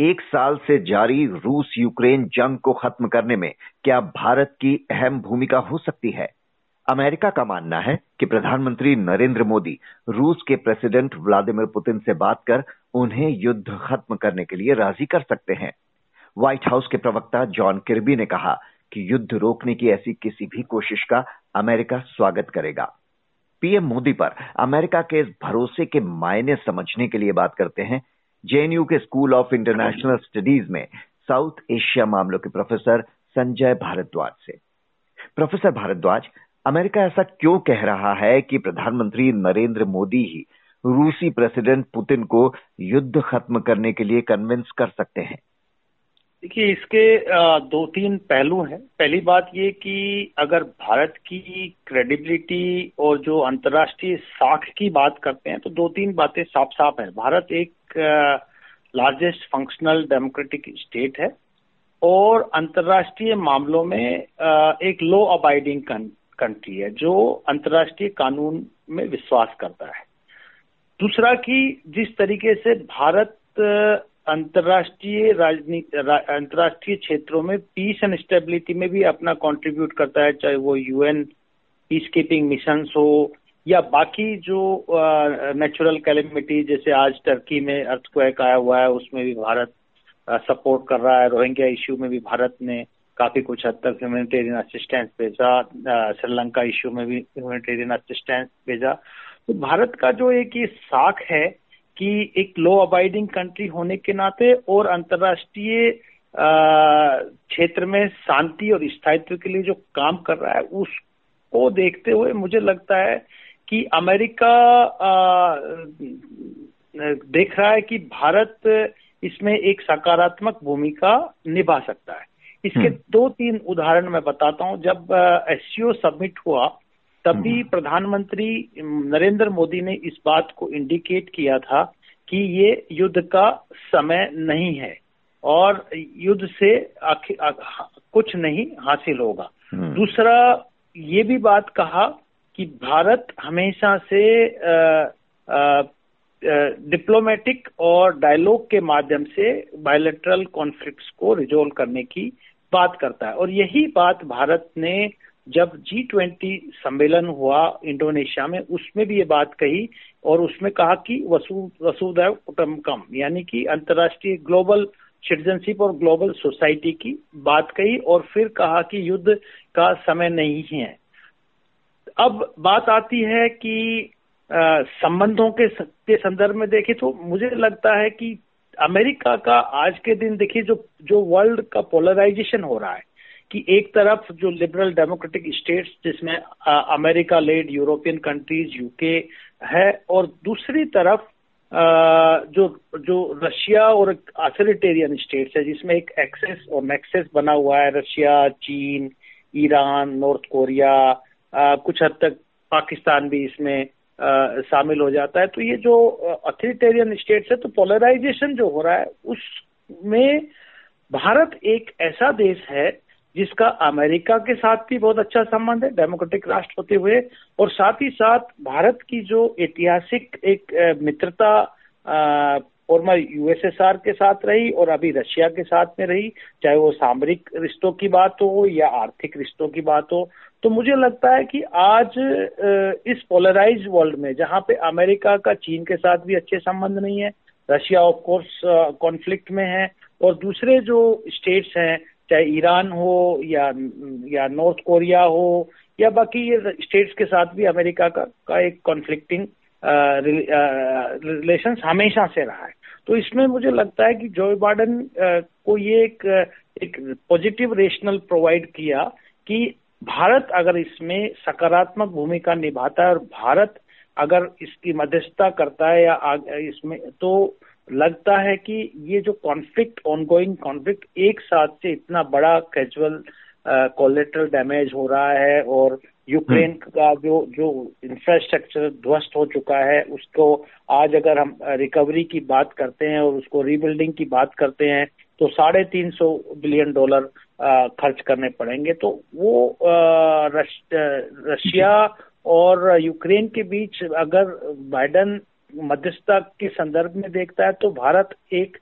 एक साल से जारी रूस यूक्रेन जंग को खत्म करने में क्या भारत की अहम भूमिका हो सकती है? अमेरिका का मानना है कि प्रधानमंत्री नरेंद्र मोदी रूस के प्रेसिडेंट व्लादिमीर पुतिन से बात कर उन्हें युद्ध खत्म करने के लिए राज़ी कर सकते हैं। व्हाइट हाउस के प्रवक्ता जॉन किर्बी ने कहा कि युद्ध रोकने की ऐसी किसी भी कोशिश का अमेरिका स्वागत करेगा। पीएम मोदी पर अमेरिका के इस भरोसे के मायने समझने के लिए बात करते हैं जेएनयू के स्कूल ऑफ़ इंटरनेशनल स्टडीज़ में साउथ एशिया मामलों के प्रोफेसर संजय भारद्वाज से। प्रोफेसर भारद्वाज, अमेरिका ऐसा क्यों कह रहा है कि प्रधानमंत्री नरेंद्र मोदी ही रूसी प्रेसिडेंट पुतिन को युद्ध खत्म करने के लिए कन्विंस कर सकते हैं? देखिए, इसके दो तीन पहलू हैं। पहली बात ये कि अगर भारत की क्रेडिबिलिटी और जो अंतर्राष्ट्रीय साख की बात करते हैं तो दो तीन बातें साफ़ साफ़ है। भारत एक लार्जेस्ट फंक्शनल डेमोक्रेटिक स्टेट है और अंतर्राष्ट्रीय मामलों में एक लो अबाइडिंग कंट्री है जो अंतर्राष्ट्रीय कानून में विश्वास करता है। दूसरा कि जिस तरीके से भारत अंतर्राष्ट्रीय राजनीति अंतर्राष्ट्रीय क्षेत्रों में पीस एंड स्टेबिलिटी में भी अपना कंट्रीब्यूट करता है, चाहे वो यूएन पीस कीपिंग मिशन हो या बाकी जो नेचुरल कैलेमिटी जैसे आज टर्की में अर्थक्वेक आया हुआ है, उसमें भी भारत सपोर्ट कर रहा है। रोहिंग्या इश्यू में भी भारत ने काफ़ी कुछ हद तक ह्यूमैनिटेरियन असिस्टेंस भेजा। श्रीलंका इश्यू में भी ह्यूमैनिटेरियन असिस्टेंस भेजा। तो भारत का जो एक ये साख है कि एक लो अबाइडिंग कंट्री होने के नाते और अंतर्राष्ट्रीय क्षेत्र में शांति और स्थायित्व के लिए जो काम कर रहा है, उसको देखते हुए मुझे लगता है कि अमेरिका आ, देख रहा है कि भारत इसमें एक सकारात्मक भूमिका निभा सकता है इसके हम्म। दो तीन उदाहरण मैं बताता हूँ जब एस सबमिट हुआ तभी हम्म। प्रधानमंत्री नरेंद्र मोदी ने इस बात को इंडिकेट किया था कि ये युद्ध का समय नहीं है और युद्ध से कुछ नहीं हासिल होगा हम्म। दूसरा ये भी बात कहा कि भारत हमेशा से डिप्लोमेटिक और डायलॉग के माध्यम से बायोलेटरल कॉन्फ्लिक्ट्स को रिजोल्व करने की बात करता है। और यही बात भारत ने जब जी ट्वेंटी सम्मेलन हुआ इंडोनेशिया में, उसमें भी ये बात कही और उसमें कहा कि वसु वसुदैव कुटुम्बकम, यानी कि अंतर्राष्ट्रीय ग्लोबल सिटीजनशिप और ग्लोबल सोसाइटी की बात कही और फिर कहा कि युद्ध का समय नहीं है। अब बात आती है कि संबंधों के के संदर्भ में देखें तो मुझे लगता है कि अमेरिका का आज के दिन देखिए जो जो वर्ल्ड का पोलराइजेशन हो रहा है कि एक तरफ़ जो लिबरल डेमोक्रेटिक स्टेट्स जिसमें America led, European countries, UK है और दूसरी तरफ़ जो जो रशिया और ऑथोरिटेरियन स्टेट्स है जिसमें एक एक्सेस और नेक्सेस बना हुआ है, रशिया, चीन, ईरान, नॉर्थ कोरिया कुछ हद तक पाकिस्तान भी इसमें शामिल हो जाता है। तो ये जो अथॉरिटेरियन स्टेट्स है तो पोलराइजेशन जो हो रहा है, उसमें भारत एक ऐसा देश है, जिसका अमेरिका के साथ भी बहुत अच्छा संबंध है, डेमोक्रेटिक राष्ट्र होते हुए, और साथ ही साथ भारत की जो ऐतिहासिक एक मित्रता फॉर्मर यूएसएसआर के साथ रही और अभी रशिया के साथ में रही, चाहे वो सामरिक रिश्तों की बात हो या आर्थिक रिश्तों की बात हो तो मुझे लगता है कि आज इस पोलराइज वर्ल्ड में, जहाँ पे अमेरिका का चीन के साथ भी अच्छे संबंध नहीं है, रशिया ऑफ़ कोर्स कॉन्फ्लिक्ट में है, और दूसरे जो स्टेट्स हैं, चाहे ईरान हो या या नॉर्थ कोरिया हो, या बाकी ये स्टेट्स के साथ भी अमेरिका का का एक कॉन्फ्लिक्टिंग रिलेशन हमेशा से रहा है। तो इसमें मुझे लगता है कि जो बाइडन को ये एक एक पॉजिटिव रेशनल प्रोवाइड किया कि भारत अगर इसमें सकारात्मक भूमिका निभाता है और भारत अगर इसकी मध्यस्थता करता है या इसमें तो लगता है कि ये जो कॉन्फ्लिक्ट ऑनगोइंग कॉन्फ्लिक्ट एक साथ से इतना बड़ा कैजुअल कोलेट्रल डैमेज हो रहा है और यूक्रेन हम्म। का जो जो इंफ्रास्ट्रक्चर ध्वस्त हो चुका है उसको आज अगर हम रिकवरी की बात करते हैं और उसको रीबिल्डिंग की बात करते हैं तो साढ़े तीन सौ बिलियन डॉलर खर्च करने पड़ेंगे तो वो रश, रशिया और यूक्रेन के बीच अगर बाइडन मध्यस्थता के संदर्भ में देखता है तो भारत एक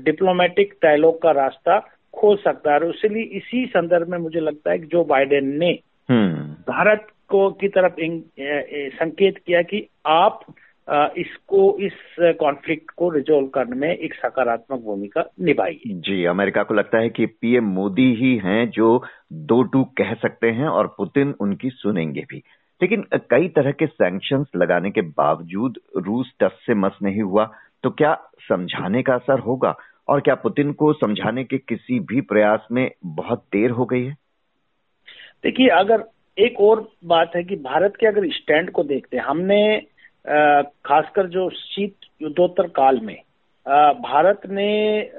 डिप्लोमेटिक डायलॉग का रास्ता खोल सकता है और इसलिए इसी संदर्भ में मुझे लगता है कि जो बाइडेन ने हम्म। भारत को की तरफ़ संकेत किया कि आप इसको इस कॉन्फ्लिक्ट को रिजोल्व करने में एक सकारात्मक भूमिका निभाई जी अमेरिका को लगता है कि पीएम मोदी ही हैं जो दो टू कह सकते हैं और पुतिन उनकी सुनेंगे भी। लेकिन कई तरह के सैंक्शंस लगाने के बावजूद रूस टस से मस नहीं हुआ तो क्या समझाने का असर होगा? और क्या पुतिन को समझाने के किसी भी प्रयास में बहुत देर हो गई है? देखिए अगर एक और बात है कि भारत के अगर स्टैंड को देखते हैं हमने खासकर जो शीत युद्धोत्तर काल में भारत ने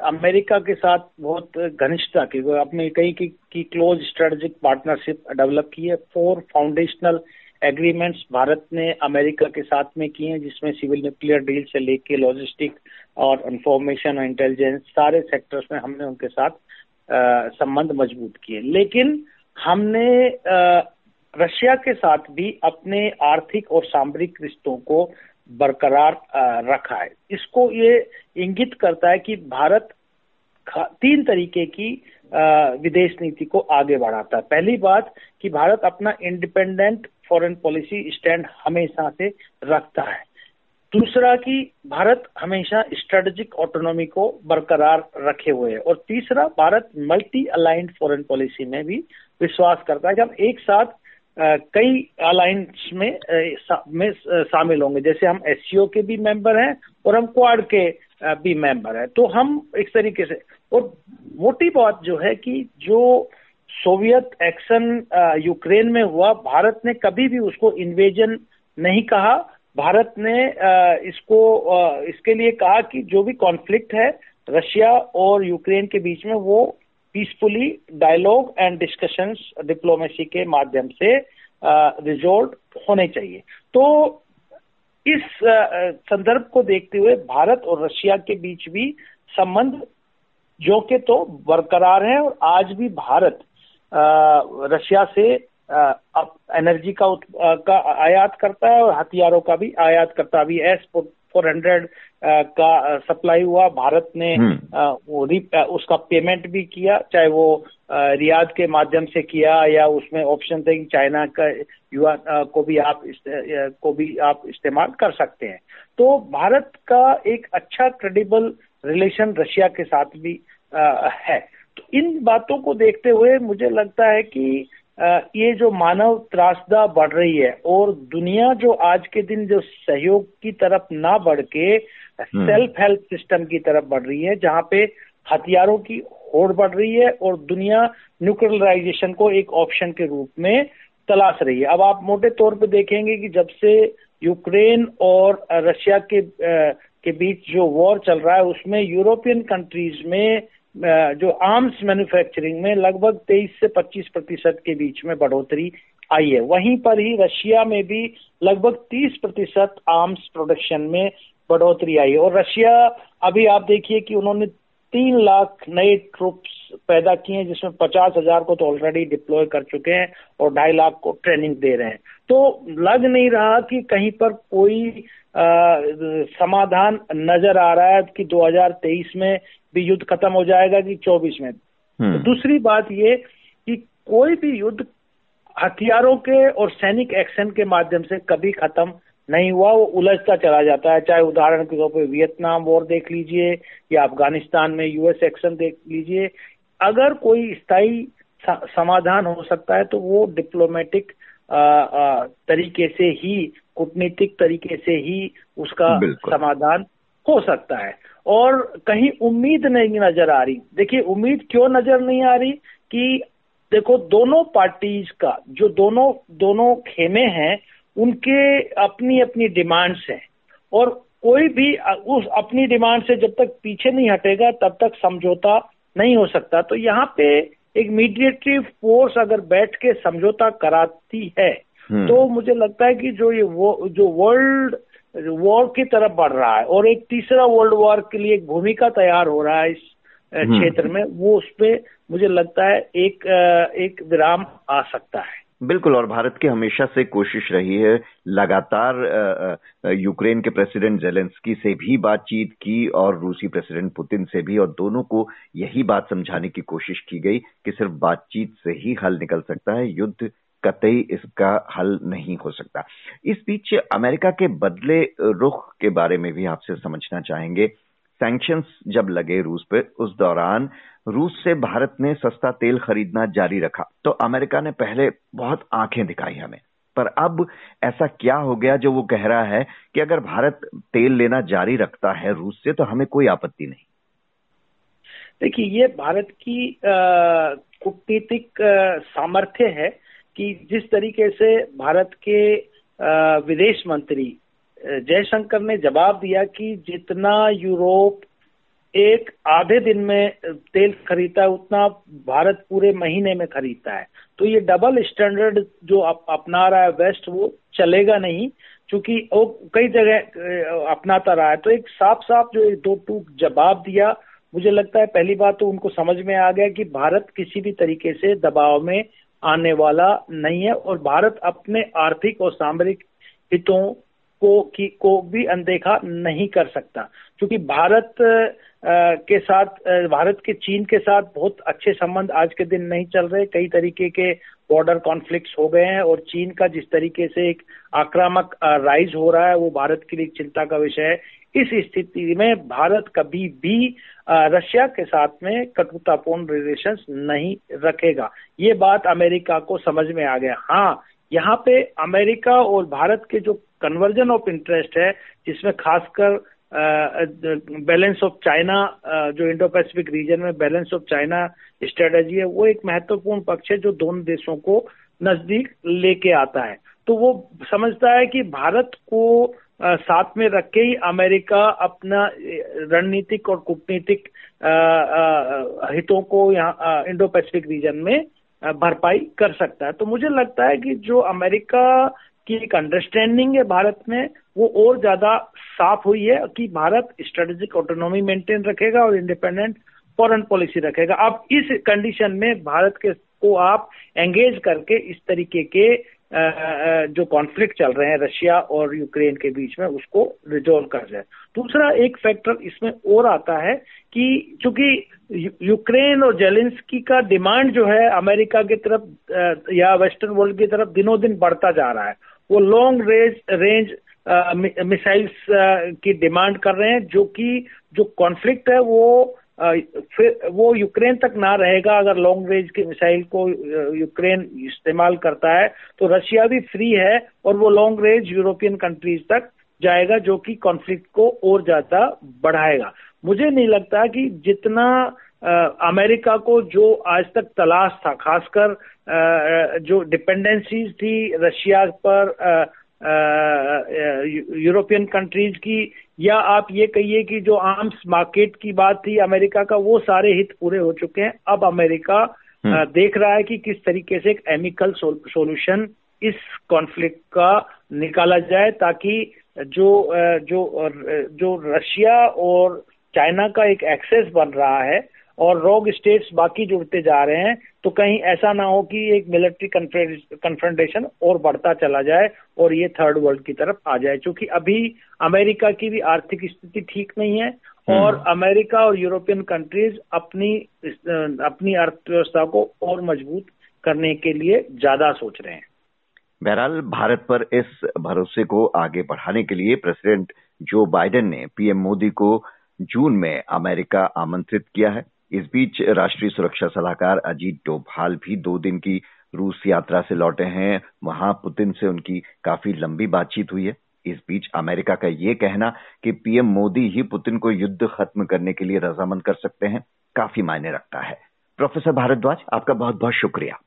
अमेरिका के साथ बहुत घनिष्ठता की अपने कई की, की क्लोज स्ट्रेटेजिक पार्टनरशिप डेवलप की है। फोर फाउंडेशनल एग्रीमेंट्स भारत ने अमेरिका के साथ में किए हैं जिसमें सिविल न्यूक्लियर डील से लेके लॉजिस्टिक और इंफॉर्मेशन और इंटेलिजेंस सारे सेक्टर्स में हमने उनके साथ संबंध मज़बूत किए। लेकिन हमने रशिया के साथ भी अपने आर्थिक और सामरिक रिश्तों को बरकरार रखा है। इसको ये इंगित करता है कि भारत तीन तरीके की विदेश नीति को आगे बढ़ाता है। पहली बात कि भारत अपना इंडिपेंडेंट फॉरेन पॉलिसी स्टैंड हमेशा से रखता है। दूसरा कि भारत हमेशा स्ट्रेटेजिक ऑटोनॉमी को बरकरार रखे हुए है। और तीसरा, Bharat multi aligned foreign policy में भी विश्वास करता है कि हम एक साथ कई अलायंस में में शामिल होंगे। जैसे हम एस के भी मेंबर हैं और हम क्वाड के भी मेंबर हैं। तो हम एक तरीके से, और मोटी बात जो है कि जो सोवियत एक्शन यूक्रेन में हुआ, भारत ने कभी भी उसको इन्वेजन नहीं कहा। भारत ने इसको इसके लिए कहा कि जो भी कॉन्फ्लिक्ट है, रशिया और यूक्रेन के बीच में वो peacefully dialogue and discussions diplomacy के माध्यम से रिजोल्व होने चाहिए। तो इस संदर्भ को देखते हुए भारत और रशिया के बीच भी संबंध जो के तो बरकरार है और आज भी भारत रशिया से अब एनर्जी का का आयात करता है और हथियारों का भी आयात करता है। अभी एस फोर हंड्रेड का सप्लाई हुआ। भारत ने हम्म। उसका पेमेंट भी किया चाहे वो रियाद के माध्यम से किया या उसमें ऑप्शन थे चाइना का युवा को भी आप को भी आप इस्तेमाल कर सकते हैं। तो भारत का एक अच्छा क्रेडिबल रिलेशन रशिया के साथ भी है। तो इन बातों को देखते हुए मुझे लगता है कि ये जो मानव त्रासदा बढ़ रही है और दुनिया जो आज के दिन जो सहयोग की तरफ़ ना बढ़ के सेल्फ हेल्प सिस्टम की तरफ़ बढ़ रही है, जहाँ पे हथियारों की होड़ बढ़ रही है और दुनिया न्यूक्लियराइजेशन को एक ऑप्शन के रूप में तलाश रही है। अब आप मोटे तौर पे देखेंगे कि जब से यूक्रेन और रशिया के के बीच जो वॉर चल रहा है, उसमें यूरोपियन कंट्रीज़ में जो आर्म्स मैन्युफैक्चरिंग में लगभग 23 से 25 प्रतिशत के बीच में बढ़ोतरी आई है। वहीं पर ही रशिया में भी लगभग 30 प्रतिशत आर्म्स प्रोडक्शन में बढ़ोतरी आई और रशिया अभी आप देखिए कि उन्होंने तीन लाख नए ट्रुप्स पैदा किए हैं जिसमें पचास हज़ार को तो ऑलरेडी डिप्लॉय कर चुके हैं और ढाई लाख को ट्रेनिंग दे रहे हैं। तो लग नहीं रहा कि कहीं पर कोई आ, समाधान नज़र आ रहा है कि 2023 में भी युद्ध खत्म हो जाएगा कि 24 में। तो हम्म। दूसरी बात ये कि कोई भी युद्ध हथियारों के और सैनिक एक्शन के माध्यम से कभी खत्म नहीं हुआ वो उलझता चला जाता है। चाहे उदाहरण के तौर पर वियतनाम वॉर देख लीजिए या अफ़गानिस्तान में यूएस एक्शन देख लीजिए अगर कोई स्थायी समाधान हो सकता है तो वो डिप्लोमेटिक तरीके से ही कूटनीतिक तरीके से ही उसका समाधान हो सकता है। और कहीं उम्मीद नहीं नज़र आ रही। देखिए उम्मीद क्यों नज़र नहीं आ रही कि देखो दोनों पार्टीज़ का जो दोनों दोनों खेमे हैं उनके अपनी अपनी डिमांड्स हैं और कोई भी उस अपनी डिमांड से जब तक पीछे नहीं हटेगा तब तक समझौता नहीं हो सकता तो यहाँ पे एक मीडिएटरी फोर्स अगर बैठ के समझौता कराती है हम्म। तो मुझे लगता है कि जो ये वो जो वर्ल्ड वॉर की तरफ़ बढ़ रहा है और एक तीसरा वर्ल्ड वॉर के लिए एक भूमिका तैयार हो रहा है इस हम्म। क्षेत्र में वो उस पर मुझे लगता है एक एक विराम आ सकता है बिल्कुल, और भारत की हमेशा से कोशिश रही है लगातार यूक्रेन के प्रेसिडेंट जेलेंस्की से भी बातचीत की और रूसी प्रेसिडेंट पुतिन से भी, और दोनों को यही बात समझाने की कोशिश की गई कि सिर्फ़ बातचीत से ही हल निकल सकता है, युद्ध कतई इसका हल नहीं हो सकता। इस बीच अमेरिका के बदले रुख के बारे में भी आपसे समझना चाहेंगे। सैंक्शंस जब लगे रूस पे उस दौरान रूस से भारत ने सस्ता तेल खरीदना जारी रखा। तो अमेरिका ने पहले बहुत आँखें दिखाई हमें। पर अब ऐसा क्या हो गया जो वो कह रहा है कि अगर भारत तेल लेना जारी रखता है रूस से तो हमें कोई आपत्ति नहीं। देखिए ये भारत की कूटनीतिक सामर्थ्य है कि जिस तरीके से भारत के आ, विदेश मंत्री जयशंकर ने जवाब दिया कि जितना यूरोप एक आधे दिन में तेल खरीदता है उतना भारत पूरे महीने में खरीदता है। तो ये डबल स्टैंडर्ड जो अप, अपना रहा है वेस्ट वो चलेगा नहीं क्योंकि वो कई जगह अपनाता रहा है। तो एक साफ़ साफ़ जो एक दो टूक जवाब दिया मुझे लगता है पहली बात तो उनको समझ में आ गया कि भारत किसी भी तरीके से दबाव में आने वाला नहीं है और भारत अपने आर्थिक और सामरिक हितों को की, को भी अनदेखा नहीं कर सकता। क्योंकि भारत के साथ भारत के चीन के साथ बहुत अच्छे संबंध आज के दिन नहीं चल रहे। कई तरीके के बॉर्डर कॉन्फ्लिक्ट्स हो गए हैं और चीन का जिस तरीके से एक आक्रामक राइज हो रहा है, वो भारत के लिए चिंता का विषय है। इस स्थिति में भारत कभी भी रशिया के साथ में कटुतापूर्ण रिलेशन नहीं रखेगा। ये बात अमेरिका को समझ में आ गया। हाँ यहाँ पे अमेरिका और भारत के जो कन्वर्जन ऑफ़ इंटरेस्ट है, जिसमें खासकर बैलेंस ऑफ़ चाइना जो इंडो पैसिफिक रीजन में बैलेंस ऑफ़ चाइना स्ट्रेटेजी है, वो एक महत्वपूर्ण पक्ष है जो दोनों देशों को नज़दीक लेके आता है। तो वो समझता है कि भारत को साथ में रख के ही अमेरिका अपना रणनीतिक और कूटनीतिक हितों को यहाँ इंडो पैसिफिक रीजन में भरपाई कर सकता है। तो मुझे लगता है कि जो अमेरिका की एक अंडरस्टैंडिंग है भारत में, वो और ज़्यादा साफ़ हुई है कि भारत स्ट्रेटेजिक ऑटोनॉमी मेंटेन रखेगा और इंडिपेंडेंट फॉरन पॉलिसी रखेगा। अब इस कंडीशन में भारत के को आप एंगेज करके इस तरीके के जो कॉन्फ्लिक्ट चल रहे हैं रशिया और यूक्रेन के बीच में, उसको रिजोल्व कर जाए दूसरा एक फैक्टर इसमें और आता है कि चूँकि यूक्रेन और जेलेंस्की का डिमांड जो है अमेरिका की तरफ़ या वेस्टर्न वर्ल्ड की तरफ़ दिनों दिन बढ़ता जा रहा है। वो लॉन्ग रेंज रेंज मिसाइल्स की डिमांड कर रहे हैं, जो कि, जो कॉन्फ्लिक्ट है, वो फिर वो यूक्रेन तक ना रहेगा, अगर लॉन्ग रेंज की मिसाइल को यूक्रेन इस्तेमाल करता है तो रशिया भी फ्री है और वो लॉन्ग रेंज यूरोपियन कंट्रीज़ तक जाएगा, जो कि कॉन्फ्लिक्ट को और ज़्यादा बढ़ाएगा। मुझे नहीं लगता कि जितना अमेरिका को जो आज तक तलाश था, खासकर जो डिपेंडेंसीज थी रशिया पर यूरोपियन कंट्रीज़ की या आप ये कहिए कि जो आर्म्स मार्केट की बात थी अमेरिका का वो सारे हित पूरे हो चुके हैं अब अमेरिका हम्म। देख रहा है कि किस तरीके से एक एमिकल सॉल्यूशन इस कॉन्फ्लिक्ट का निकाला जाए ताकि जो जो जो रशिया और चाइना का एक एक्सेस बन रहा है और रोग स्टेट्स बाकी जुड़ते जा रहे हैं तो कहीं ऐसा ना हो कि एक मिलिट्री कन्फ्रंटेशन और बढ़ता चला जाए और ये थर्ड वर्ल्ड की तरफ़ आ जाए क्योंकि अभी अमेरिका की भी आर्थिक स्थिति ठीक नहीं है हम्म। और अमेरिका और यूरोपियन कंट्रीज़ अपनी अपनी अर्थव्यवस्था को और मज़बूत करने के लिए ज़्यादा सोच रहे हैं बहरहाल भारत पर इस भरोसे को आगे बढ़ाने के लिए प्रेसिडेंट जो बाइडेन ने पीएम मोदी को जून में अमेरिका आमंत्रित किया है इस बीच राष्ट्रीय सुरक्षा सलाहकार अजीत डोभाल भी दो दिन की रूस यात्रा से लौटे हैं। वहाँ पुतिन से उनकी काफ़ी लंबी बातचीत हुई है। इस बीच अमेरिका का ये कहना कि पीएम मोदी ही पुतिन को युद्ध खत्म करने के लिए रजामंद कर सकते हैं, काफ़ी मायने रखता है। प्रोफेसर भारद्वाज, आपका बहुत बहुत शुक्रिया।